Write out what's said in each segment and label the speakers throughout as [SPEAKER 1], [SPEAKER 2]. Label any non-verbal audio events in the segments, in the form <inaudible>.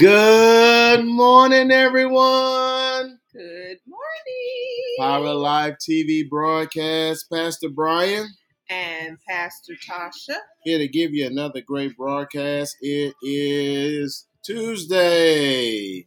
[SPEAKER 1] Good morning, everyone.
[SPEAKER 2] Good morning.
[SPEAKER 1] Power Live TV broadcast. Pastor Brian
[SPEAKER 2] And Pastor Tasha.
[SPEAKER 1] here to give you another great broadcast. It is Tuesday.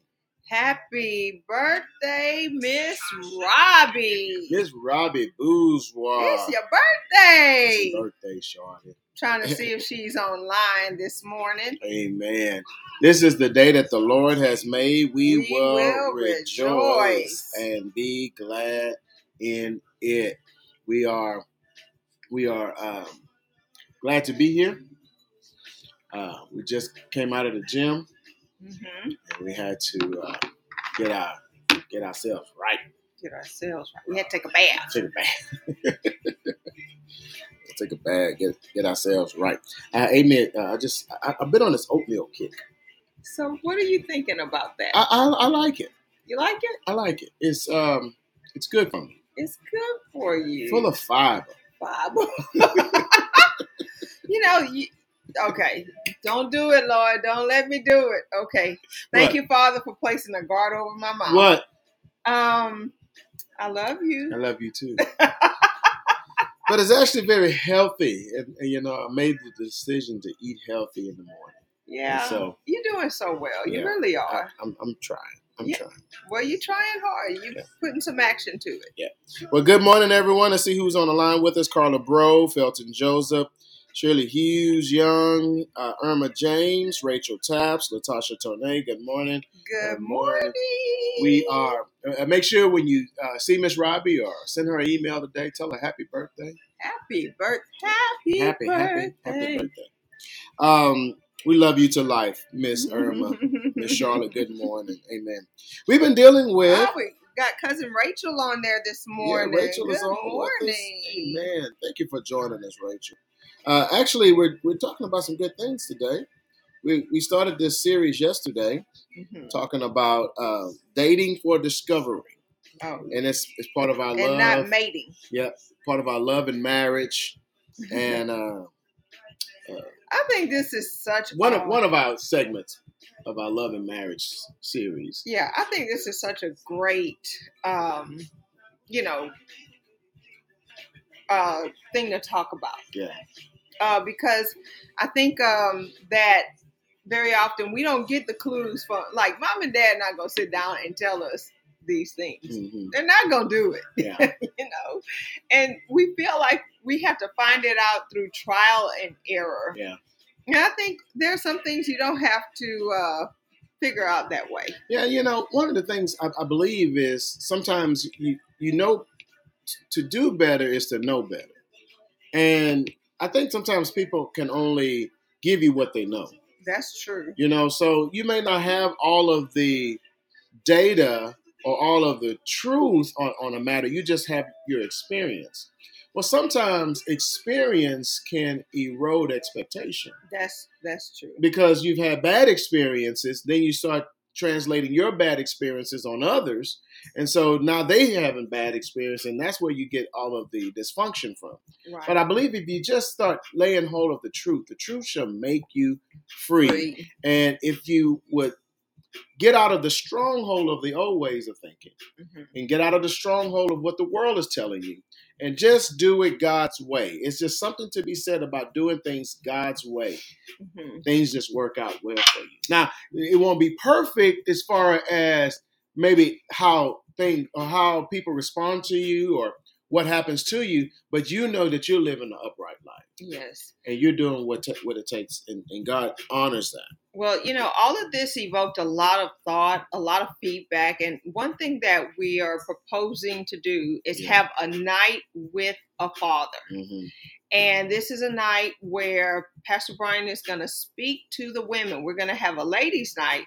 [SPEAKER 2] Happy birthday, Miss Robbie.
[SPEAKER 1] Miss Robbie Bourgeois.
[SPEAKER 2] It's your birthday.
[SPEAKER 1] It's your birthday, Shawty.
[SPEAKER 2] Trying to <laughs> see if she's online this morning.
[SPEAKER 1] Amen. This is the day that the Lord has made. We,
[SPEAKER 2] We
[SPEAKER 1] will,
[SPEAKER 2] will
[SPEAKER 1] rejoice,
[SPEAKER 2] rejoice.
[SPEAKER 1] and be glad in it. We are we are um, glad to be here. Uh, we just came out of the gym
[SPEAKER 2] hmm
[SPEAKER 1] and we had to uh, get our get ourselves right.
[SPEAKER 2] Get ourselves right. We had to take a bath.
[SPEAKER 1] Take a bath. <laughs> Take a bath. Get get ourselves right. Uh, amen. Uh, I just I, I've been on this oatmeal kick.
[SPEAKER 2] So, what are you thinking about that?
[SPEAKER 1] I, I, I like it.
[SPEAKER 2] you like it?
[SPEAKER 1] I like it. It's um, it's good for me.
[SPEAKER 2] It's good for you.
[SPEAKER 1] Full of fiber.
[SPEAKER 2] Bible. <laughs> you know, you, okay. Don't do it, Lord. Don't let me do it. Okay. Thank
[SPEAKER 1] What?
[SPEAKER 2] you, Father, for placing a guard over my mouth.
[SPEAKER 1] What?
[SPEAKER 2] Um, I love you.
[SPEAKER 1] I love you too. <laughs> but it's actually very healthy, and, and, you know, I made the decision to eat healthy in the morning.
[SPEAKER 2] Yeah.
[SPEAKER 1] So-
[SPEAKER 2] You're doing so well. You
[SPEAKER 1] Yeah.
[SPEAKER 2] really
[SPEAKER 1] I,
[SPEAKER 2] are.
[SPEAKER 1] I'm, I'm trying. I'm
[SPEAKER 2] Yeah.
[SPEAKER 1] trying.
[SPEAKER 2] Well, you're trying hard. You're
[SPEAKER 1] Yeah.
[SPEAKER 2] putting some action to it. Yeah.
[SPEAKER 1] Well, good morning, everyone. Let's see who's on the line with us. Carla Bro, Felton Joseph, Shirley Hughes, Young, uh, Irma James, Rachel Taps, Latasha Tornay. Good morning.
[SPEAKER 2] Good
[SPEAKER 1] Good morning.
[SPEAKER 2] morning.
[SPEAKER 1] We are. Uh, make sure when you uh, see Miss Robbie or send her an email today, tell her happy birthday.
[SPEAKER 2] Happy birthday. Happy,
[SPEAKER 1] happy,
[SPEAKER 2] birthday.
[SPEAKER 1] happy, happy birthday. Um, we love you to life, Miss <laughs> Irma, Miss Charlotte. Good morning, Amen. We've been dealing with.
[SPEAKER 2] Oh, we got cousin Rachel on there this morning.
[SPEAKER 1] Yeah, Rachel
[SPEAKER 2] Good
[SPEAKER 1] is on
[SPEAKER 2] morning.
[SPEAKER 1] Amen. Thank you for joining us, Rachel. Uh, actually, we're we're talking about some good things today. We we started this series yesterday,
[SPEAKER 2] Mhm.
[SPEAKER 1] talking about uh, dating for discovery,
[SPEAKER 2] Oh,
[SPEAKER 1] and it's it's part of our
[SPEAKER 2] and
[SPEAKER 1] love.
[SPEAKER 2] not mating.
[SPEAKER 1] Yep, part of our love and marriage, <laughs> and uh,
[SPEAKER 2] I think this is such
[SPEAKER 1] one
[SPEAKER 2] a-
[SPEAKER 1] of one of our segments of our love and marriage series.
[SPEAKER 2] yeah. I think this is such a great, um, you know, uh, thing to talk about
[SPEAKER 1] Yeah,
[SPEAKER 2] uh, because I think um, that very often we don't get the clues from like mom and dad not gonna sit down and tell us these things.
[SPEAKER 1] hmm
[SPEAKER 2] They're not gonna do it. <laughs>
[SPEAKER 1] yeah,
[SPEAKER 2] you know and we feel like we have to find it out through trial and error
[SPEAKER 1] yeah,
[SPEAKER 2] and i think there's some things you don't have to uh, figure out that way
[SPEAKER 1] yeah. You know, one of the things I, I believe is sometimes you you know t- to do better is to know better, and I think sometimes people can only give you what they know.
[SPEAKER 2] that's true
[SPEAKER 1] You know, so you may not have all of the data or all of the truth on, on a matter. You just have your experience. Well, sometimes experience can erode expectation
[SPEAKER 2] that's that's true
[SPEAKER 1] because you've had bad experiences. Then you start translating your bad experiences on others, and so now they having bad experience, and that's where you get all of the dysfunction from.
[SPEAKER 2] right
[SPEAKER 1] But I believe if you just start laying hold of the truth, the truth shall make you free.
[SPEAKER 2] Free.
[SPEAKER 1] And if you would get out of the stronghold of the old ways of thinking
[SPEAKER 2] Mhm.
[SPEAKER 1] and get out of the stronghold of what the world is telling you and just do it God's way. It's just something to be said about doing things God's way.
[SPEAKER 2] Mhm.
[SPEAKER 1] Things just work out well for you. Now, it won't be perfect as far as maybe how things or how people respond to you or what happens to you, but you know that you're living an upright life
[SPEAKER 2] yes
[SPEAKER 1] and you're doing what ta- what it takes, and, and God honors that.
[SPEAKER 2] well you know all of this evoked a lot of thought a lot of feedback and one thing that we are proposing to do is
[SPEAKER 1] Yeah.
[SPEAKER 2] have a night with a father
[SPEAKER 1] hmm
[SPEAKER 2] And this is a night where Pastor Brian is going to speak to the women. We're going to have a ladies' night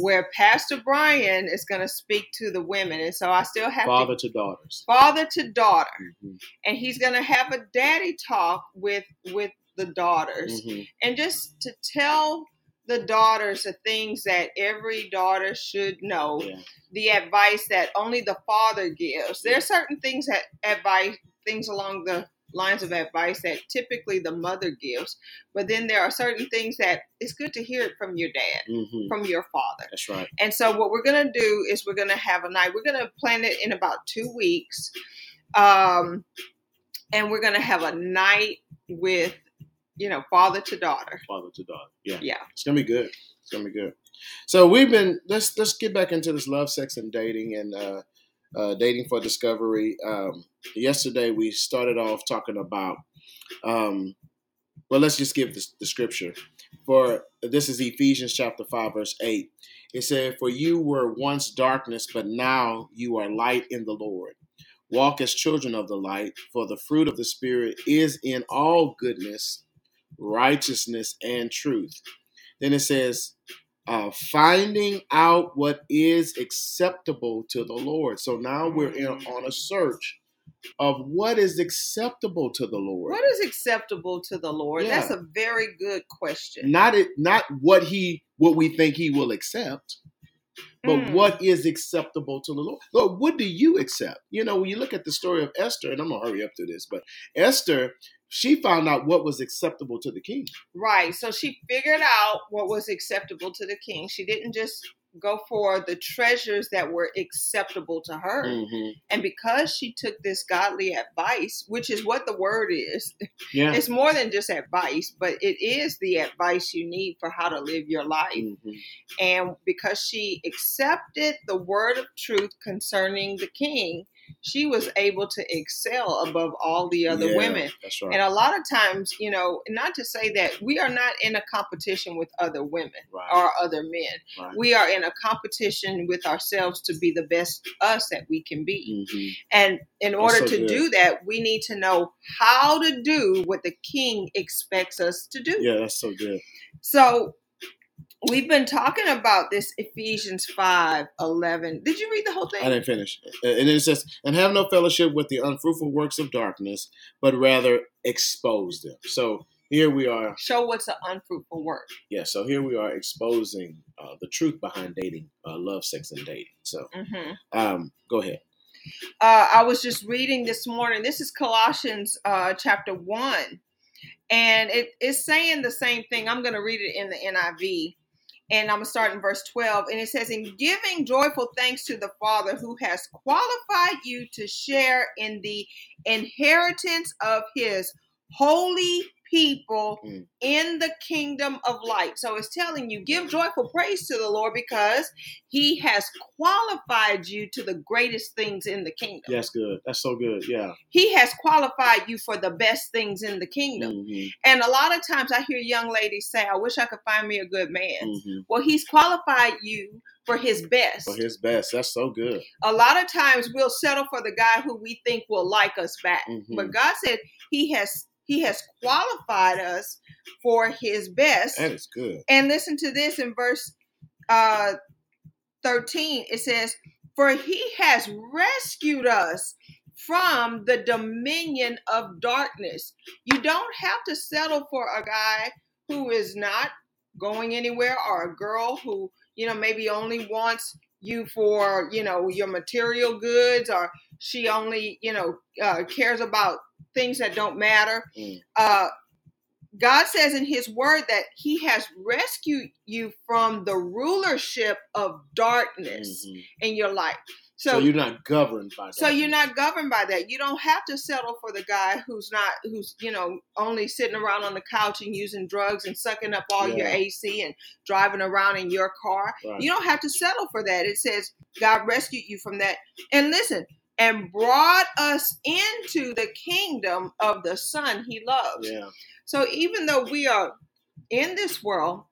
[SPEAKER 2] where Pastor Brian is going to speak to the women. And so I still have
[SPEAKER 1] Father
[SPEAKER 2] to
[SPEAKER 1] to daughters.
[SPEAKER 2] father to daughter.
[SPEAKER 1] Mhm.
[SPEAKER 2] And he's going to have a daddy talk with with the daughters
[SPEAKER 1] Mhm.
[SPEAKER 2] and just to tell the daughters the things that every daughter should know
[SPEAKER 1] Yeah.
[SPEAKER 2] the advice that only the father gives. There are certain things that advice things along the lines of advice that typically the mother gives, but then there are certain things that it's good to hear it from your dad,
[SPEAKER 1] hmm
[SPEAKER 2] from your father.
[SPEAKER 1] That's right.
[SPEAKER 2] And so what we're gonna do is we're gonna have a night. We're gonna plan it in about two weeks, um, and we're gonna have a night with, you know, father to daughter.
[SPEAKER 1] Father to daughter. Yeah.
[SPEAKER 2] Yeah.
[SPEAKER 1] It's gonna be good. It's gonna be good. So we've been let's let's get back into this love, sex, and dating and uh, uh, dating for discovery. Um, yesterday we started off talking about. Um, well, let's just give the, the scripture. For this is Ephesians chapter five, verse eight. It said, "For you were once darkness, but now you are light in the Lord. Walk as children of the light. For the fruit of the Spirit is in all goodness, righteousness, and truth." Then it says, uh, finding out what is acceptable to the Lord. So now we're in, on a search of what is acceptable to the Lord.
[SPEAKER 2] What is acceptable to the Lord?
[SPEAKER 1] Yeah.
[SPEAKER 2] That's a very good question.
[SPEAKER 1] Not it, not what he, what we think he will accept, but
[SPEAKER 2] Mm.
[SPEAKER 1] what is acceptable to the Lord. Lord, what do you accept? You know, when you look at the story of Esther, and I'm gonna hurry up to this, but Esther, she found out what was acceptable to the king.
[SPEAKER 2] Right. So she figured out what was acceptable to the king. She didn't just go for the treasures that were acceptable to her.
[SPEAKER 1] Mhm.
[SPEAKER 2] And because she took this godly advice, which is what the word is, <laughs>
[SPEAKER 1] Yeah.
[SPEAKER 2] it's more than just advice, but it is the advice you need for how to live your life.
[SPEAKER 1] Mhm.
[SPEAKER 2] And because she accepted the word of truth concerning the king, she was able to excel above all the other
[SPEAKER 1] Yeah,
[SPEAKER 2] women.
[SPEAKER 1] That's right.
[SPEAKER 2] And a lot of times, you know, not to say that we are not in a competition with other women
[SPEAKER 1] right.
[SPEAKER 2] or other men.
[SPEAKER 1] right.
[SPEAKER 2] We are in a competition with ourselves to be the best us that we can be.
[SPEAKER 1] Mhm.
[SPEAKER 2] And in order
[SPEAKER 1] so
[SPEAKER 2] to
[SPEAKER 1] good.
[SPEAKER 2] do that, we need to know how to do what the king expects us to do.
[SPEAKER 1] Yeah, that's so good.
[SPEAKER 2] So we've been talking about this Ephesians 5 11. Did you read the whole thing?
[SPEAKER 1] I didn't finish. And then it says, and have no fellowship with the unfruitful works of darkness, but rather expose them. So here we are.
[SPEAKER 2] Show what's an unfruitful work.
[SPEAKER 1] Yeah, so here we are exposing uh, the truth behind dating, uh, love, sex, and dating. So
[SPEAKER 2] hmm
[SPEAKER 1] um, go ahead.
[SPEAKER 2] uh, I was just reading this morning. This is Colossians uh, chapter 1. And it is saying the same thing. I'm going to read it in the NIV. And I'm going to start in verse 12. And it says, In giving joyful thanks to the Father who has qualified you to share in the inheritance of his holy people
[SPEAKER 1] Mm.
[SPEAKER 2] in the kingdom of light. So it's telling you, give joyful praise to the Lord because he has qualified you to the greatest things in the kingdom.
[SPEAKER 1] That's good. That's so good. Yeah.
[SPEAKER 2] He has qualified you for the best things in the kingdom.
[SPEAKER 1] Mhm,
[SPEAKER 2] And a lot of times I hear young ladies say, I wish I could find me a good man.
[SPEAKER 1] mhm.
[SPEAKER 2] Well, he's qualified you for his best.
[SPEAKER 1] For his best. That's so good.
[SPEAKER 2] a lot of times we'll settle for the guy who we think will like us back.
[SPEAKER 1] Mhm.
[SPEAKER 2] But God said he has he has qualified us for his best.
[SPEAKER 1] That is good.
[SPEAKER 2] And listen to this in verse uh, 13. It says, For he has rescued us from the dominion of darkness. You don't have to settle for a guy who is not going anywhere or a girl who, you know, maybe only wants you for, you know, your material goods or she only, you know, uh, cares about things that don't matter.
[SPEAKER 1] Mm.
[SPEAKER 2] Uh, God says in His Word that He has rescued you from the rulership of darkness
[SPEAKER 1] Mhm.
[SPEAKER 2] in your life.
[SPEAKER 1] So,
[SPEAKER 2] So,
[SPEAKER 1] you're not governed by that.
[SPEAKER 2] so you're not governed by that. You don't have to settle for the guy who's not, who's you know, only sitting around on the couch and using drugs and sucking up all your AC and driving around in your car.
[SPEAKER 1] Right.
[SPEAKER 2] You don't have to settle for that. It says God rescued you from that. And listen, and brought us into the kingdom of the Son He loves.
[SPEAKER 1] Yeah.
[SPEAKER 2] So even though we are in this world,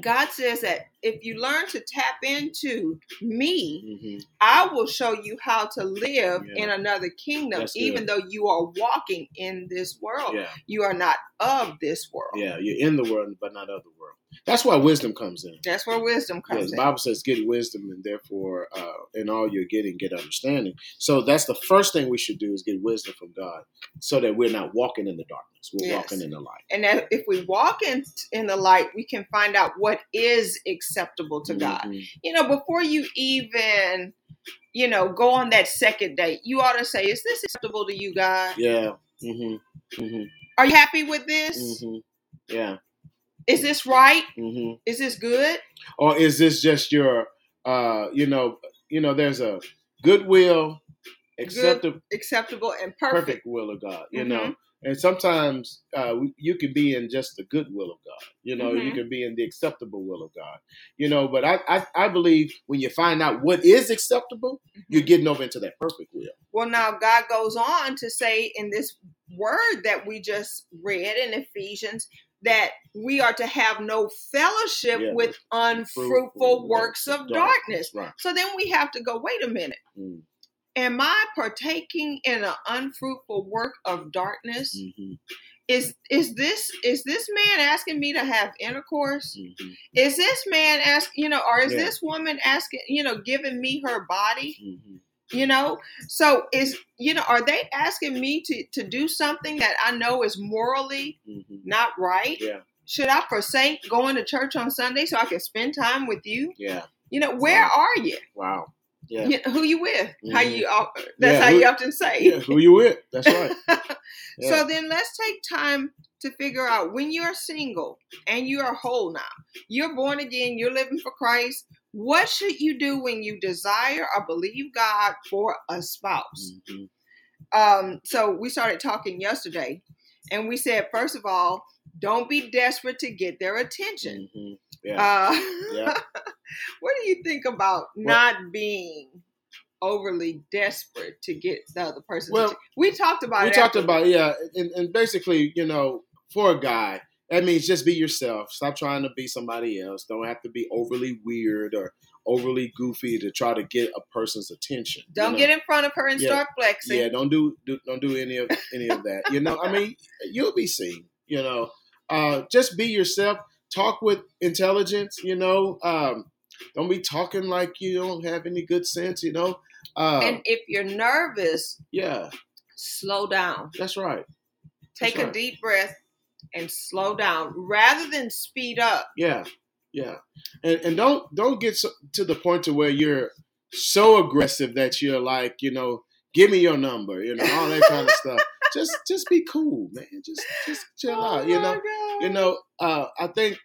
[SPEAKER 2] God says that if you learn to tap into me,
[SPEAKER 1] Mhm.
[SPEAKER 2] I will show you how to live
[SPEAKER 1] Yeah.
[SPEAKER 2] in another kingdom,
[SPEAKER 1] That's good.
[SPEAKER 2] even though you are walking in this world.
[SPEAKER 1] Yeah.
[SPEAKER 2] You are not of this world.
[SPEAKER 1] Yeah. You're in the world, but not of the world. That's why wisdom comes in.
[SPEAKER 2] That's where wisdom
[SPEAKER 1] Yeah,
[SPEAKER 2] comes
[SPEAKER 1] the
[SPEAKER 2] in.
[SPEAKER 1] Bible says, "Get wisdom, and therefore, uh, in all you're getting, get understanding." So that's the first thing we should do is get wisdom from God, so that we're not walking in the darkness. We're
[SPEAKER 2] Yes.
[SPEAKER 1] walking in the light.
[SPEAKER 2] And that if we walk in in the light, we can find out what is acceptable to God.
[SPEAKER 1] Mhm.
[SPEAKER 2] You know, before you even, you know, go on that second date, you ought to say, "Is this acceptable to you, God?"
[SPEAKER 1] Yeah. hmm hmm
[SPEAKER 2] Are you happy with this?
[SPEAKER 1] hmm Yeah.
[SPEAKER 2] Is this right?
[SPEAKER 1] hmm
[SPEAKER 2] Is this good?
[SPEAKER 1] Or is this just your, uh, you know, you know, there's a goodwill, acceptable,
[SPEAKER 2] Acceptable and perfect.
[SPEAKER 1] perfect will of God. You
[SPEAKER 2] Mhm.
[SPEAKER 1] know, and sometimes uh, you can be in just the good will of God. You know, you
[SPEAKER 2] Mhm.
[SPEAKER 1] can be in the acceptable will of God. You know, but I, I, I believe when you find out what is acceptable, you're getting over into that perfect will.
[SPEAKER 2] Well, now God goes on to say in this word that we just read in Ephesians that we are to have no fellowship
[SPEAKER 1] Yeah,
[SPEAKER 2] with unfruitful works of darkness.
[SPEAKER 1] Right.
[SPEAKER 2] So then we have to go, wait a minute.
[SPEAKER 1] Mm.
[SPEAKER 2] Am I partaking in an unfruitful work of darkness?
[SPEAKER 1] hmm
[SPEAKER 2] Is is this is this man asking me to have intercourse?
[SPEAKER 1] hmm
[SPEAKER 2] Is this man ask you know, or is
[SPEAKER 1] Yeah.
[SPEAKER 2] this woman asking, you know, giving me her body?
[SPEAKER 1] hmm
[SPEAKER 2] you know so is you know are they asking me to to do something that i know is morally
[SPEAKER 1] hmm
[SPEAKER 2] not right
[SPEAKER 1] Yeah.
[SPEAKER 2] should i forsake going to church on sunday so i can spend time with you
[SPEAKER 1] Yeah.
[SPEAKER 2] you know where
[SPEAKER 1] Wow.
[SPEAKER 2] are you,
[SPEAKER 1] Wow. Yeah.
[SPEAKER 2] You- who you with how
[SPEAKER 1] Mhm.
[SPEAKER 2] you that's
[SPEAKER 1] Yeah,
[SPEAKER 2] how
[SPEAKER 1] who-
[SPEAKER 2] you often say
[SPEAKER 1] Yeah. Who you with? That's right. <laughs> Yeah.
[SPEAKER 2] so then let's take time to figure out when you're single and you are whole now you're born again you're living for christ what should you do when you desire or believe god for a spouse
[SPEAKER 1] Mhm.
[SPEAKER 2] um, so we started talking yesterday, and we said, first of all, don't be desperate to get their attention.
[SPEAKER 1] Mhm. Yeah.
[SPEAKER 2] Uh,
[SPEAKER 1] Yeah. <laughs>
[SPEAKER 2] what do you think about not being overly desperate to get the other person?
[SPEAKER 1] Well,
[SPEAKER 2] attention? We talked about it.
[SPEAKER 1] we
[SPEAKER 2] it.
[SPEAKER 1] talked
[SPEAKER 2] after-
[SPEAKER 1] about yeah, and, and basically, you know, for a guy, that means just be yourself. Stop trying to be somebody else. Don't have to be overly weird or overly goofy to try to get a person's attention.
[SPEAKER 2] Don't
[SPEAKER 1] know?
[SPEAKER 2] get in front of her and
[SPEAKER 1] Yeah.
[SPEAKER 2] start flexing.
[SPEAKER 1] Yeah, don't do, do don't do any of any of that. You know, I mean, you'll be seen. You know, uh, just be yourself. Talk with intelligence. You know, um, don't be talking like you don't have any good sense. You know, uh,
[SPEAKER 2] And if you're nervous,
[SPEAKER 1] yeah,
[SPEAKER 2] slow down.
[SPEAKER 1] that's right.
[SPEAKER 2] Take
[SPEAKER 1] That's
[SPEAKER 2] a
[SPEAKER 1] right.
[SPEAKER 2] deep breath and slow down rather than speed up.
[SPEAKER 1] Yeah, yeah, and and don't don't get so, to the point to where you're so aggressive that you're like, you know, give me your number, you know, all that kind of stuff. Just just be cool, man. Just just chill
[SPEAKER 2] Oh
[SPEAKER 1] out, you know.
[SPEAKER 2] God.
[SPEAKER 1] You know, uh, I think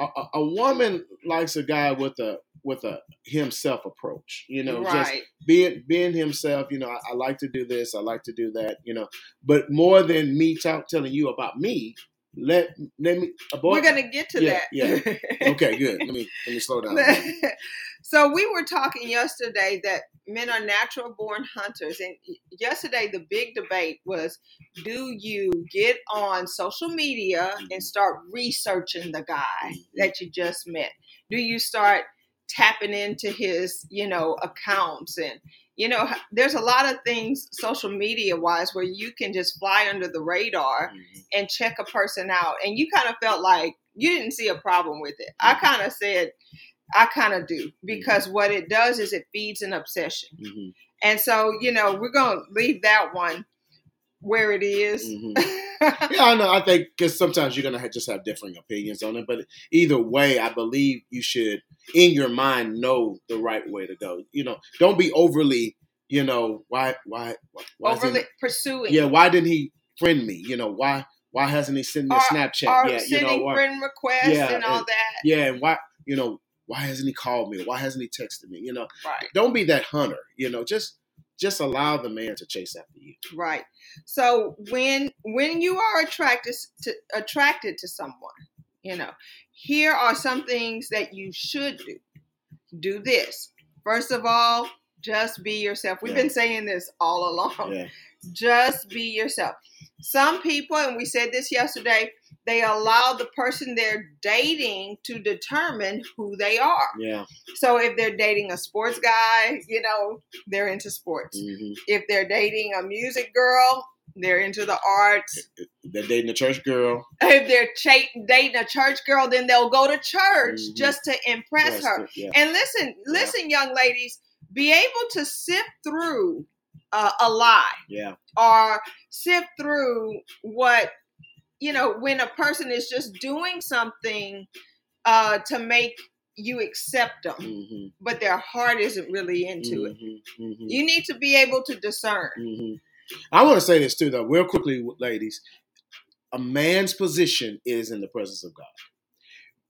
[SPEAKER 1] a, a- a woman likes a guy with a with a himself approach. You know, just being being himself. You know, I, I like to do this, I like to do that. You know, but more than me talk, telling you about me, let let me. A boy,
[SPEAKER 2] We're gonna get to
[SPEAKER 1] Yeah,
[SPEAKER 2] that. Yeah.
[SPEAKER 1] Okay, <laughs> good. Let me let me slow down. <laughs>
[SPEAKER 2] so we were talking yesterday that men are natural born hunters and yesterday the big debate was do you get on social media and start researching the guy that you just met do you start tapping into his you know accounts and you know there's a lot of things social media wise where you can just fly under the radar
[SPEAKER 1] Mhm.
[SPEAKER 2] and check a person out and you kind of felt like you didn't see a problem with it i kind of said i kind of do because what it does is it feeds an obsession
[SPEAKER 1] Mhm.
[SPEAKER 2] and so you know we're gonna leave that one where it is.
[SPEAKER 1] Mhm. <laughs> Yeah, I know. I think because sometimes you're gonna have, just have differing opinions on it, but either way, I believe you should, in your mind, know the right way to go. You know, don't be overly, you know, why, why, why, is he-
[SPEAKER 2] Overly pursuing.
[SPEAKER 1] yeah, why didn't he friend me? You know, why, why hasn't he sent me a Snapchat
[SPEAKER 2] or
[SPEAKER 1] yet? You know,
[SPEAKER 2] friend requests
[SPEAKER 1] Yeah,
[SPEAKER 2] and all
[SPEAKER 1] and-
[SPEAKER 2] that.
[SPEAKER 1] yeah, and why, you know, why hasn't he called me? Why hasn't he texted me? You know,
[SPEAKER 2] Right.
[SPEAKER 1] don't be that hunter. You know, just, just allow the man to chase after you.
[SPEAKER 2] Right. So when when you are attracted to attracted to someone, you know, here are some things that you should do. Do this. First of all, just be yourself. We've
[SPEAKER 1] Yeah.
[SPEAKER 2] been saying this all along.
[SPEAKER 1] Yeah,
[SPEAKER 2] Just be yourself. Some people, and we said this yesterday, they allow the person they're dating to determine who they are.
[SPEAKER 1] yeah.
[SPEAKER 2] So if they're dating a sports guy, you know, they're into sports
[SPEAKER 1] hmm
[SPEAKER 2] if they're dating a music girl, they're into the arts.
[SPEAKER 1] They're dating a church girl. <laughs>
[SPEAKER 2] If they're cha- dating a church girl, then they'll go to church
[SPEAKER 1] Mhm.
[SPEAKER 2] just to impress her.
[SPEAKER 1] Yeah.
[SPEAKER 2] And listen, listen, young ladies, be able to sift through uh, a lie
[SPEAKER 1] Yeah.
[SPEAKER 2] or sift through what you know when a person is just doing something uh, to make you accept them,
[SPEAKER 1] hmm
[SPEAKER 2] but their heart isn't really into it.
[SPEAKER 1] hmm hmm
[SPEAKER 2] You need to be able to discern.
[SPEAKER 1] I want to say this too, though, real quickly, ladies. A man's position is in the presence of God.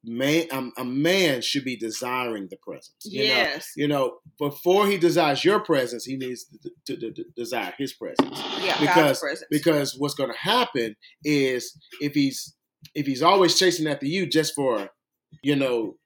[SPEAKER 1] Man, um, a man should be desiring the presence. You know?
[SPEAKER 2] yes.
[SPEAKER 1] You know, before he desires your presence, he needs to, to, to desire his presence.
[SPEAKER 2] Yeah.
[SPEAKER 1] because-
[SPEAKER 2] God's presence.
[SPEAKER 1] Because what's going to happen is if he's if he's always chasing after you just for, you know,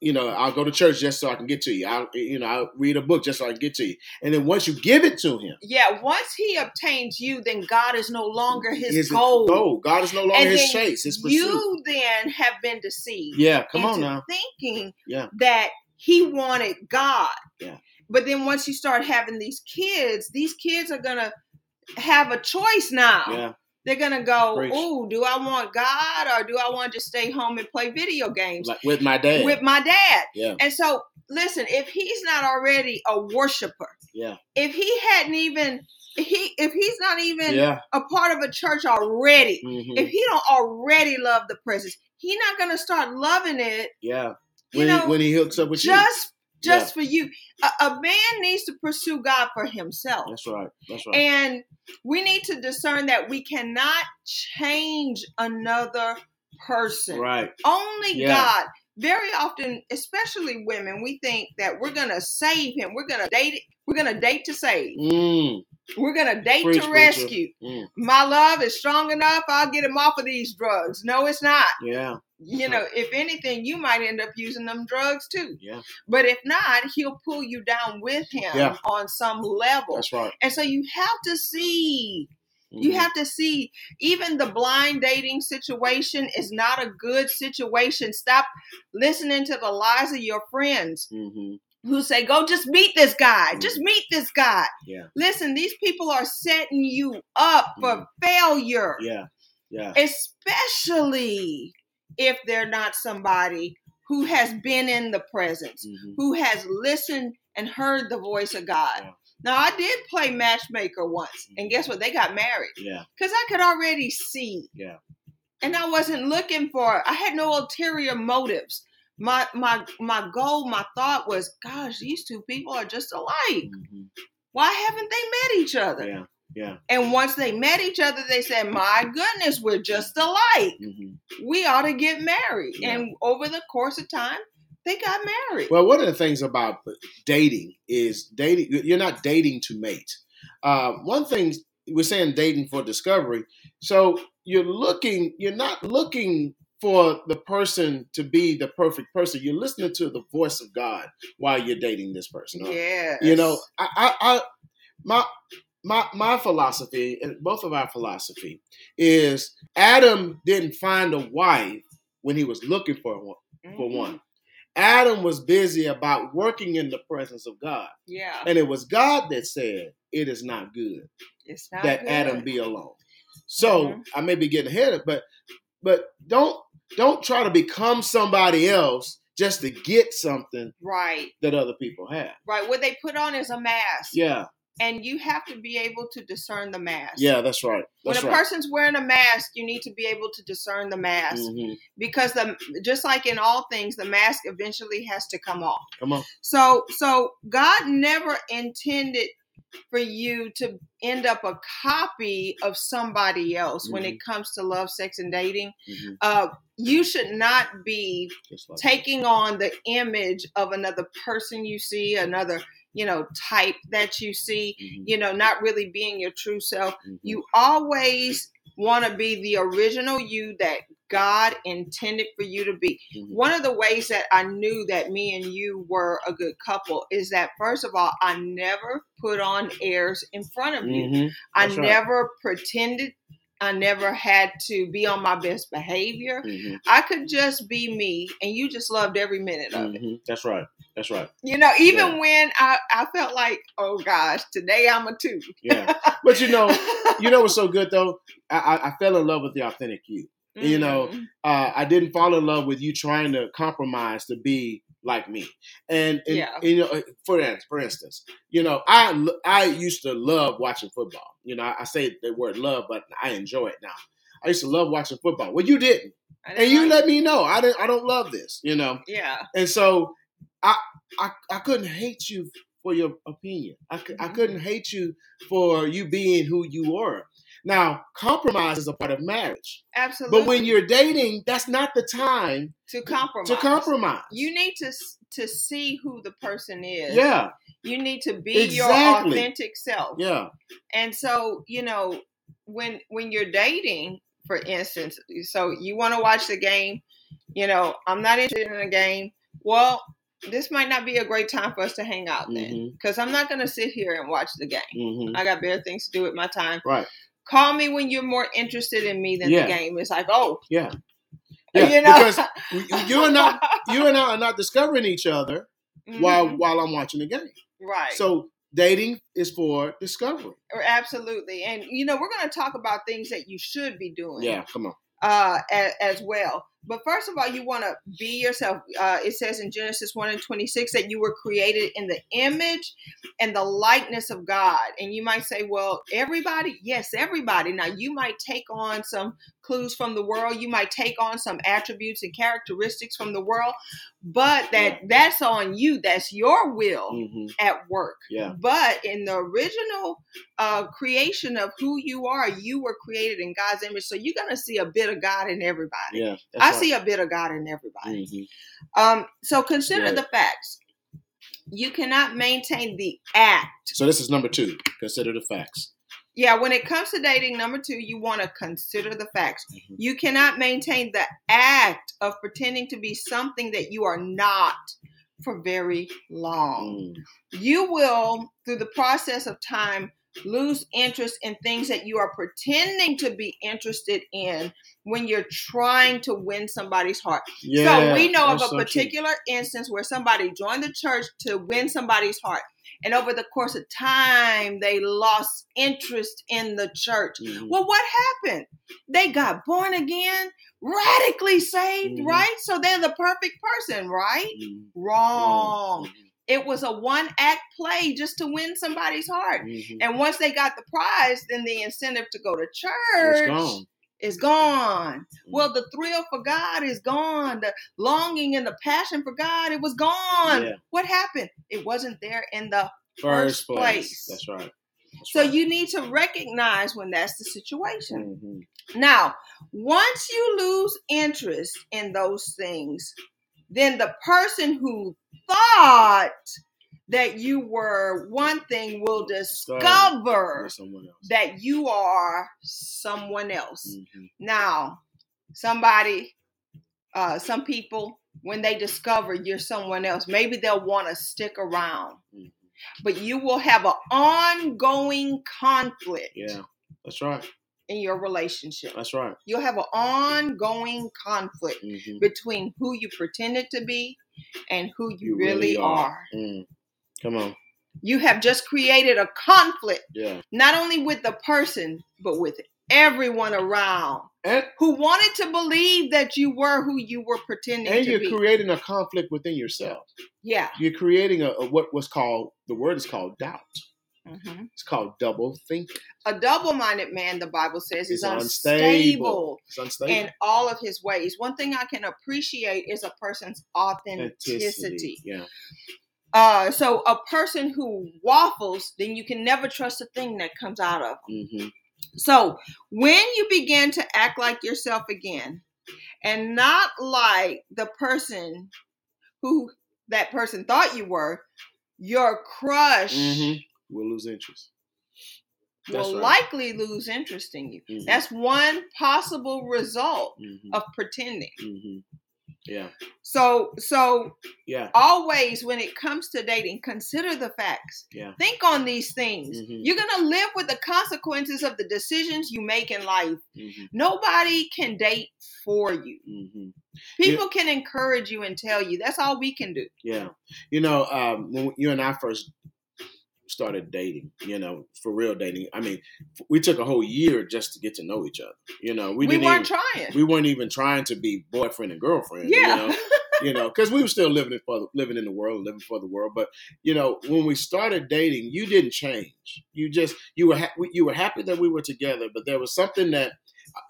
[SPEAKER 1] you know, I'll go to church just so I can get to you. I'll you know I'll read a book just so I can get to you. And then once you give it to him,
[SPEAKER 2] yeah. Once he obtains you, then God is no longer his,
[SPEAKER 1] his
[SPEAKER 2] goal.
[SPEAKER 1] goal. God is no longer
[SPEAKER 2] And
[SPEAKER 1] his chase, his pursuit.
[SPEAKER 2] You then have been deceived.
[SPEAKER 1] yeah, come on now.
[SPEAKER 2] Thinking
[SPEAKER 1] Yeah.
[SPEAKER 2] that he wanted God.
[SPEAKER 1] Yeah.
[SPEAKER 2] But then once you start having these kids, these kids are gonna have a choice now.
[SPEAKER 1] Yeah,
[SPEAKER 2] They're gonna go,
[SPEAKER 1] Preach.
[SPEAKER 2] "Ooh, do I want God or do I want to stay home and play video games
[SPEAKER 1] like with my dad.
[SPEAKER 2] with my dad?"
[SPEAKER 1] yeah,
[SPEAKER 2] And so, listen, if he's not already a worshiper,
[SPEAKER 1] yeah,
[SPEAKER 2] if he hadn't even he if he's not even
[SPEAKER 1] yeah.
[SPEAKER 2] a part of a church already,
[SPEAKER 1] mhm,
[SPEAKER 2] if he don't already love the presence, he's not gonna start loving it
[SPEAKER 1] yeah.
[SPEAKER 2] you
[SPEAKER 1] When
[SPEAKER 2] know,
[SPEAKER 1] he, when he hooks up with you,
[SPEAKER 2] just just for you. A, a man needs to pursue God for himself.
[SPEAKER 1] that's right. That's right.
[SPEAKER 2] And we need to discern that we cannot change another person.
[SPEAKER 1] right.
[SPEAKER 2] Only
[SPEAKER 1] Yeah.
[SPEAKER 2] God. Very often, especially women, we think that we're gonna save him. We're gonna date. We're gonna date to save.
[SPEAKER 1] Mm,
[SPEAKER 2] We're gonna date
[SPEAKER 1] Preach,
[SPEAKER 2] to rescue.
[SPEAKER 1] mm,
[SPEAKER 2] My love is strong enough. I'll get him off of these drugs. No, it's not.
[SPEAKER 1] yeah,
[SPEAKER 2] You know, if anything, you might end up using them drugs too.
[SPEAKER 1] yeah.
[SPEAKER 2] But if not, he'll pull you down with him
[SPEAKER 1] Yeah.
[SPEAKER 2] on some level.
[SPEAKER 1] That's right.
[SPEAKER 2] And so you have to see, you
[SPEAKER 1] Mhm.
[SPEAKER 2] have to see, even the blind dating situation is not a good situation. Stop listening to the lies of your friends
[SPEAKER 1] Mhm.
[SPEAKER 2] Who say, go just meet this guy, just mm-hmm. meet this guy.
[SPEAKER 1] Yeah.
[SPEAKER 2] Listen, these people are setting you up for mm-hmm. failure,
[SPEAKER 1] Yeah, yeah.
[SPEAKER 2] especially if they're not somebody who has been in the presence
[SPEAKER 1] Mhm.
[SPEAKER 2] who has listened and heard the voice of God.
[SPEAKER 1] Yeah.
[SPEAKER 2] Now, I did play matchmaker once, and guess mm-hmm. what? They got married
[SPEAKER 1] Yeah,
[SPEAKER 2] because I could already see.
[SPEAKER 1] Yeah.
[SPEAKER 2] And I wasn't looking for. I had no ulterior motives. My my my goal, my thought was, gosh, these two people are just alike.
[SPEAKER 1] Mhm.
[SPEAKER 2] Why haven't they met each other?
[SPEAKER 1] yeah, yeah.
[SPEAKER 2] And once they met each other, they said, "My goodness, we're just alike.
[SPEAKER 1] Mhm.
[SPEAKER 2] We ought to get married."
[SPEAKER 1] Yeah.
[SPEAKER 2] And over the course of time, they got married.
[SPEAKER 1] Well, one of the things about dating is dating. You're not dating to mate. Uh, one thing we're saying dating for discovery. So you're looking. You're not looking for the person to be the perfect person. You're listening to the voice of God while you're dating this person.
[SPEAKER 2] yeah,
[SPEAKER 1] You know, I, I, I my my my philosophy and both of our philosophy is Adam didn't find a wife when he was looking for one. For
[SPEAKER 2] Mhm.
[SPEAKER 1] one, Adam was busy about working in the presence of God,
[SPEAKER 2] yeah,
[SPEAKER 1] and it was God that said it is not good
[SPEAKER 2] it's not
[SPEAKER 1] that
[SPEAKER 2] good.
[SPEAKER 1] Adam be alone. So
[SPEAKER 2] Mhm.
[SPEAKER 1] I may be getting ahead of, but but don't don't try to become somebody else just to get something
[SPEAKER 2] right,
[SPEAKER 1] that other people have.
[SPEAKER 2] right. What they put on is a mask,
[SPEAKER 1] Yeah,
[SPEAKER 2] and you have to be able to discern the mask.
[SPEAKER 1] yeah, that's right.
[SPEAKER 2] When a
[SPEAKER 1] right.
[SPEAKER 2] person's wearing a mask, you need to be able to discern the mask
[SPEAKER 1] Mhm.
[SPEAKER 2] because the just like in all things, the mask eventually has to come off.
[SPEAKER 1] Come on.
[SPEAKER 2] So so God never intended for you to end up a copy of somebody else when
[SPEAKER 1] Mm-hmm.
[SPEAKER 2] it comes to love, sex, and dating.
[SPEAKER 1] Mhm.
[SPEAKER 2] Uh, you should not be
[SPEAKER 1] like
[SPEAKER 2] taking on the image of another person you see, another you know type that you see.
[SPEAKER 1] Mhm.
[SPEAKER 2] You know, not really being your true self.
[SPEAKER 1] Mhm.
[SPEAKER 2] You always want to be the original you that God intended for you to be.
[SPEAKER 1] Mhm.
[SPEAKER 2] One of the ways that I knew that me and you were a good couple is that first of all, I never put on airs in front of you.
[SPEAKER 1] Mhm.
[SPEAKER 2] I
[SPEAKER 1] right.
[SPEAKER 2] never pretended. I never had to be on my best behavior.
[SPEAKER 1] Mhm.
[SPEAKER 2] I could just be me, and you just loved every minute of it.
[SPEAKER 1] Mhm. That's right. That's right.
[SPEAKER 2] You know, even
[SPEAKER 1] Yeah.
[SPEAKER 2] when I, I felt like, oh gosh, today I'm a two.
[SPEAKER 1] Yeah. But you know, you know what's so good though? I, I, fell in love with the authentic you. you know,
[SPEAKER 2] Mm.
[SPEAKER 1] Uh, I didn't fall in love with you trying to compromise to be like me. And, and,
[SPEAKER 2] Yeah.
[SPEAKER 1] you know, for for instance, you know, I I used to love watching football. You know, I, say the word love, but I enjoy it now. I used to love watching football. Well, you didn't, and
[SPEAKER 2] didn't
[SPEAKER 1] you
[SPEAKER 2] like-
[SPEAKER 1] let me know. I didn't. I don't love this. You know,
[SPEAKER 2] yeah,
[SPEAKER 1] and so I I, I couldn't hate you for your opinion. I, I
[SPEAKER 2] Mhm.
[SPEAKER 1] couldn't hate you for you being who you were. Now, compromise is a part of marriage.
[SPEAKER 2] Absolutely.
[SPEAKER 1] But when you're dating, that's not the time
[SPEAKER 2] to compromise,
[SPEAKER 1] to compromise.
[SPEAKER 2] you need to to see who the person is.
[SPEAKER 1] yeah,
[SPEAKER 2] You need to be your authentic self.
[SPEAKER 1] yeah,
[SPEAKER 2] And so, you know, when when you're dating, for instance, so you want to watch the game, you know, I'm not interested in a game. Well, this might not be a great time for us to hang out then, because I'm not going to sit here and watch the game.
[SPEAKER 1] hmm
[SPEAKER 2] I got better things to do with my time.
[SPEAKER 1] right.
[SPEAKER 2] Call me when you're more interested in me than
[SPEAKER 1] Yeah.
[SPEAKER 2] the game. It's like, oh,
[SPEAKER 1] Yeah. <laughs> Yeah,
[SPEAKER 2] you know,
[SPEAKER 1] because <laughs> you and I, you and I are not discovering each other while
[SPEAKER 2] Mhm.
[SPEAKER 1] while I'm watching the game.
[SPEAKER 2] right.
[SPEAKER 1] So dating is for discovery.
[SPEAKER 2] Absolutely. And, you know, we're going to talk about things that you should be doing
[SPEAKER 1] Yeah, come on.
[SPEAKER 2] uh, as, as well. But first of all, you want to be yourself. Uh, it says in Genesis 1 and 26 that you were created in the image and the likeness of God. And you might say, well, everybody, yes, everybody. Now, you might take on some clues from the world, you might take on some attributes and characteristics from the world, but that that's on you. That's your will
[SPEAKER 1] hmm
[SPEAKER 2] at work.
[SPEAKER 1] Yeah.
[SPEAKER 2] But in the original uh, creation of who you are, you were created in God's image. So you're going to see a bit of God in everybody.
[SPEAKER 1] Yeah,
[SPEAKER 2] I see a bit of God in everybody.
[SPEAKER 1] hmm
[SPEAKER 2] Um, so consider
[SPEAKER 1] Yeah.
[SPEAKER 2] the facts. You cannot maintain the act.
[SPEAKER 1] So this is number two. Consider the facts.
[SPEAKER 2] Yeah, when it comes to dating, number two, you want to consider the facts.
[SPEAKER 1] Mhm.
[SPEAKER 2] You cannot maintain the act of pretending to be something that you are not for very long.
[SPEAKER 1] Mm.
[SPEAKER 2] you will, through the process of time, lose interest in things that you are pretending to be interested in when you're trying to win somebody's heart.
[SPEAKER 1] Yeah,
[SPEAKER 2] so we know of a
[SPEAKER 1] so true.
[SPEAKER 2] particular instance where somebody joined the church to win somebody's heart. And over the course of time, they lost interest in the church.
[SPEAKER 1] Mhm.
[SPEAKER 2] Well, what happened? They got born again, radically saved,
[SPEAKER 1] Mhm.
[SPEAKER 2] right? So they're the perfect person, right?
[SPEAKER 1] Mhm.
[SPEAKER 2] Wrong. It was a one act play just to win somebody's heart.
[SPEAKER 1] Mhm.
[SPEAKER 2] And once they got the prize, then the incentive to go to church
[SPEAKER 1] gone.
[SPEAKER 2] is gone.
[SPEAKER 1] Mm.
[SPEAKER 2] Well, the thrill for God is gone. The longing and the passion for God, it was gone.
[SPEAKER 1] Yeah.
[SPEAKER 2] What happened? It wasn't there in the
[SPEAKER 1] First
[SPEAKER 2] first
[SPEAKER 1] place.
[SPEAKER 2] place.
[SPEAKER 1] That's right. That's
[SPEAKER 2] so
[SPEAKER 1] right.
[SPEAKER 2] you need to recognize when that's the situation.
[SPEAKER 1] Mhm.
[SPEAKER 2] Now, once you lose interest in those things, then the person who thought that you were one thing will discover
[SPEAKER 1] Or someone else.
[SPEAKER 2] that you are someone else.
[SPEAKER 1] Mhm.
[SPEAKER 2] Now, somebody, uh, some people, when they discover you're someone else, maybe they'll want to stick around,
[SPEAKER 1] Mhm.
[SPEAKER 2] but you will have an ongoing conflict
[SPEAKER 1] Yeah, that's right.
[SPEAKER 2] In your relationship.
[SPEAKER 1] That's right.
[SPEAKER 2] You'll have an ongoing conflict
[SPEAKER 1] Mhm.
[SPEAKER 2] between who you pretended to be and who you,
[SPEAKER 1] You
[SPEAKER 2] really,
[SPEAKER 1] really
[SPEAKER 2] are.
[SPEAKER 1] are. Mm. Come on.
[SPEAKER 2] You have just created a conflict,
[SPEAKER 1] Yeah.
[SPEAKER 2] not only with the person, but with everyone around
[SPEAKER 1] And
[SPEAKER 2] who wanted to believe that you were who you were pretending
[SPEAKER 1] and you're
[SPEAKER 2] be.
[SPEAKER 1] creating a conflict within yourself.
[SPEAKER 2] yeah.
[SPEAKER 1] You're creating a, a what was called the word is called doubt.
[SPEAKER 2] Mhm.
[SPEAKER 1] It's called double thinking.
[SPEAKER 2] A double minded man, the Bible says, is unstable,
[SPEAKER 1] unstable.
[SPEAKER 2] in all of his ways. One thing I can appreciate is a person's authenticity.
[SPEAKER 1] Authenticity. Yeah.
[SPEAKER 2] Uh, so a person who waffles, then you can never trust a thing that comes out of them.
[SPEAKER 1] hmm
[SPEAKER 2] So when you begin to act like yourself again, and not like the person who that person thought you were, your crush
[SPEAKER 1] hmm We'll lose interest. That's
[SPEAKER 2] will
[SPEAKER 1] right.
[SPEAKER 2] likely lose interest in you.
[SPEAKER 1] Mhm.
[SPEAKER 2] That's one possible result
[SPEAKER 1] hmm
[SPEAKER 2] of pretending.
[SPEAKER 1] hmm Yeah.
[SPEAKER 2] So, so
[SPEAKER 1] Yeah.
[SPEAKER 2] always when it comes to dating, consider the facts.
[SPEAKER 1] Yeah.
[SPEAKER 2] Think on these things.
[SPEAKER 1] Mhm.
[SPEAKER 2] You're gonna live with the consequences of the decisions you make in life.
[SPEAKER 1] hmm
[SPEAKER 2] Nobody can date for you.
[SPEAKER 1] hmm
[SPEAKER 2] People can encourage you and tell you. That's all we can do.
[SPEAKER 1] Yeah. You know, um, when you and I first started dating, you know, for real dating, I mean, we took a whole year just to get to know each other. You know, we,
[SPEAKER 2] We,
[SPEAKER 1] didn't
[SPEAKER 2] weren't
[SPEAKER 1] even,
[SPEAKER 2] trying.
[SPEAKER 1] we weren't even trying to be boyfriend and girlfriend.
[SPEAKER 2] yeah.
[SPEAKER 1] You know, you know, because we were still living it for the, living in the world, living for the world. But you know, when we started dating, you didn't change. You just you were ha- you were happy that we were together, but there was something that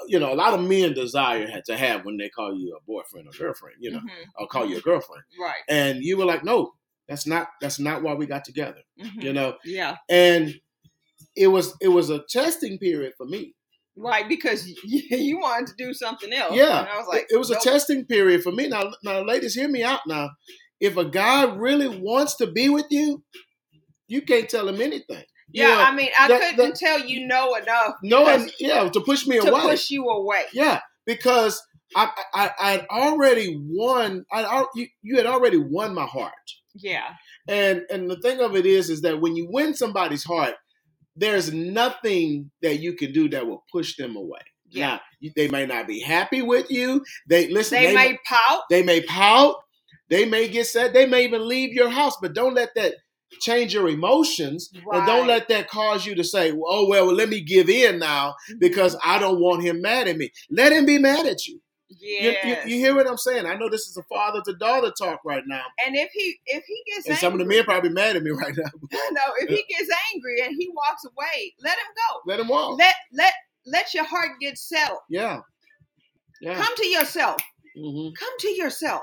[SPEAKER 1] you know a lot of men desire had to have when they call you a boyfriend or girlfriend. You know,
[SPEAKER 2] Mhm.
[SPEAKER 1] or call you a girlfriend,
[SPEAKER 2] Right.
[SPEAKER 1] and you were like, no, That's not that's not why we got together.
[SPEAKER 2] Mhm.
[SPEAKER 1] You know,
[SPEAKER 2] Yeah.
[SPEAKER 1] and it was it was a testing period for me.
[SPEAKER 2] Right, because you, <laughs> you wanted to do something else.
[SPEAKER 1] Yeah,
[SPEAKER 2] And I was like,
[SPEAKER 1] it, it was
[SPEAKER 2] nope.
[SPEAKER 1] a testing period for me. Now, now, ladies, hear me out. Now, if a guy really wants to be with you, you can't tell him anything.
[SPEAKER 2] Yeah, I mean, I
[SPEAKER 1] that-
[SPEAKER 2] couldn't
[SPEAKER 1] that-
[SPEAKER 2] tell you no enough
[SPEAKER 1] no, one- yeah, to push me
[SPEAKER 2] to
[SPEAKER 1] away.
[SPEAKER 2] push you away.
[SPEAKER 1] Yeah, because I, I, I had already won. I, you, you had already won my heart.
[SPEAKER 2] Yeah.
[SPEAKER 1] And and the thing of it is, is that when you win somebody's heart, there's nothing that you can do that will push them away.
[SPEAKER 2] Yeah.
[SPEAKER 1] Now, they may not be happy with you. They listen.
[SPEAKER 2] They,
[SPEAKER 1] They,
[SPEAKER 2] may pout.
[SPEAKER 1] they may pout. They may get sad. They may even leave your house. But don't let that change your emotions, and don't let that cause you to say, "Oh well, let me give in now mm-hmm. because I don't want him mad at me." Let him be mad at you. You,
[SPEAKER 2] yes.
[SPEAKER 1] you, you hear what I'm saying? I know this is a father to daughter talk right now,
[SPEAKER 2] and if he if he gets
[SPEAKER 1] and
[SPEAKER 2] angry,
[SPEAKER 1] some of the men probably mad at me right now. <laughs>
[SPEAKER 2] no, if he gets angry and he walks away, let him go.
[SPEAKER 1] Let him walk.
[SPEAKER 2] Let let let your heart get settled.
[SPEAKER 1] Yeah. Yeah.
[SPEAKER 2] Come to yourself.
[SPEAKER 1] hmm
[SPEAKER 2] Come to yourself.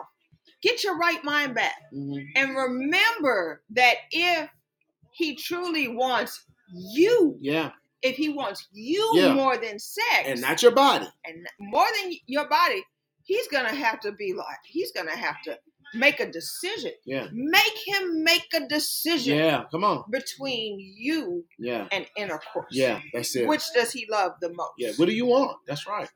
[SPEAKER 2] Get your right mind back.
[SPEAKER 1] hmm
[SPEAKER 2] And remember that if he truly wants you,
[SPEAKER 1] Yeah.
[SPEAKER 2] If he wants you
[SPEAKER 1] Yeah.
[SPEAKER 2] more than sex
[SPEAKER 1] And not your body.
[SPEAKER 2] and more than your body, he's gonna have to be like, he's gonna have to make a decision.
[SPEAKER 1] Yeah.
[SPEAKER 2] Make him make a decision
[SPEAKER 1] Yeah. Come on.
[SPEAKER 2] between you
[SPEAKER 1] Yeah.
[SPEAKER 2] and intercourse.
[SPEAKER 1] Yeah. That's it.
[SPEAKER 2] Which does he love the most?
[SPEAKER 1] Yeah. What do you want? That's right.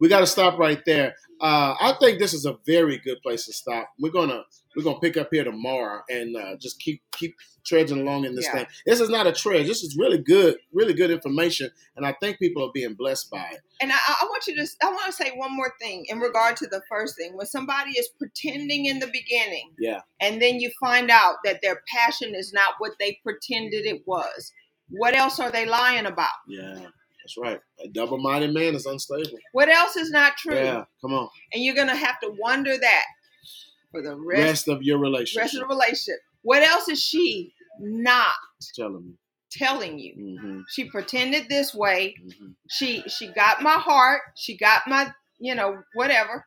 [SPEAKER 1] We got to stop right there. Uh, I think this is a very good place to stop. We're gonna we're gonna pick up here tomorrow and uh, just keep keep trudging along in this
[SPEAKER 2] Yeah.
[SPEAKER 1] thing. This is not a trudge. This is really good, really good information, and I think people are being blessed by it.
[SPEAKER 2] And I, I want you to, I want to say one more thing in regard to the first thing. When somebody is pretending in the beginning,
[SPEAKER 1] Yeah.
[SPEAKER 2] and then you find out that their passion is not what they pretended it was, what else are they lying about?
[SPEAKER 1] Yeah. That's right. A double-minded man is unstable.
[SPEAKER 2] What else is not true?
[SPEAKER 1] Yeah. Come on.
[SPEAKER 2] And you're gonna have to wonder that for the rest,
[SPEAKER 1] Rest of your relationship.
[SPEAKER 2] rest of the relationship. What else is she not
[SPEAKER 1] telling me.
[SPEAKER 2] telling you?
[SPEAKER 1] hmm
[SPEAKER 2] She pretended this way.
[SPEAKER 1] hmm
[SPEAKER 2] She she got my heart. She got my you know whatever.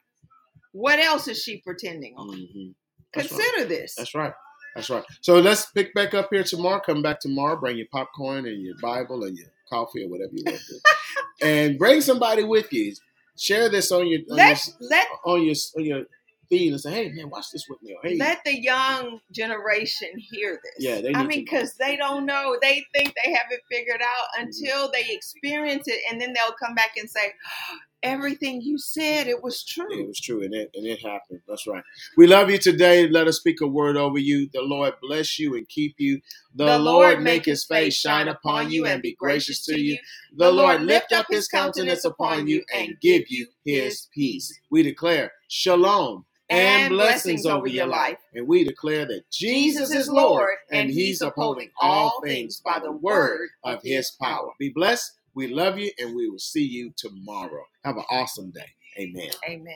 [SPEAKER 2] What else is she pretending on?
[SPEAKER 1] hmm That's right.
[SPEAKER 2] Consider this.
[SPEAKER 1] That's right. That's right. So let's pick back up here tomorrow. Come back tomorrow. Bring your popcorn and your Bible and your coffee or whatever you want to, <laughs> and bring somebody with you. Share this on your on
[SPEAKER 2] Let
[SPEAKER 1] your,
[SPEAKER 2] let
[SPEAKER 1] on your on your feed and say, "Hey, man, watch this with me." Or, hey,
[SPEAKER 2] let the young generation hear this.
[SPEAKER 1] Yeah, they
[SPEAKER 2] I mean, because they don't know. They think they have it figured out mm-hmm. until they experience it, and then they'll come back and say, oh, "Everything you said, it was
[SPEAKER 1] Yeah,
[SPEAKER 2] true."
[SPEAKER 1] it was true, and it and it happened. That's right. We love you today. Let us speak a word over you. The Lord bless you and keep you. The, Lord make His face shine upon you and be gracious to you. The Lord lift up His countenance upon you and give you His peace. We declare shalom and blessings over your life, and we declare that Jesus is Lord, and He's upholding all things by the word of His power. Be blessed. We love you, and we will see you tomorrow. Have an awesome day. Amen.
[SPEAKER 2] Amen.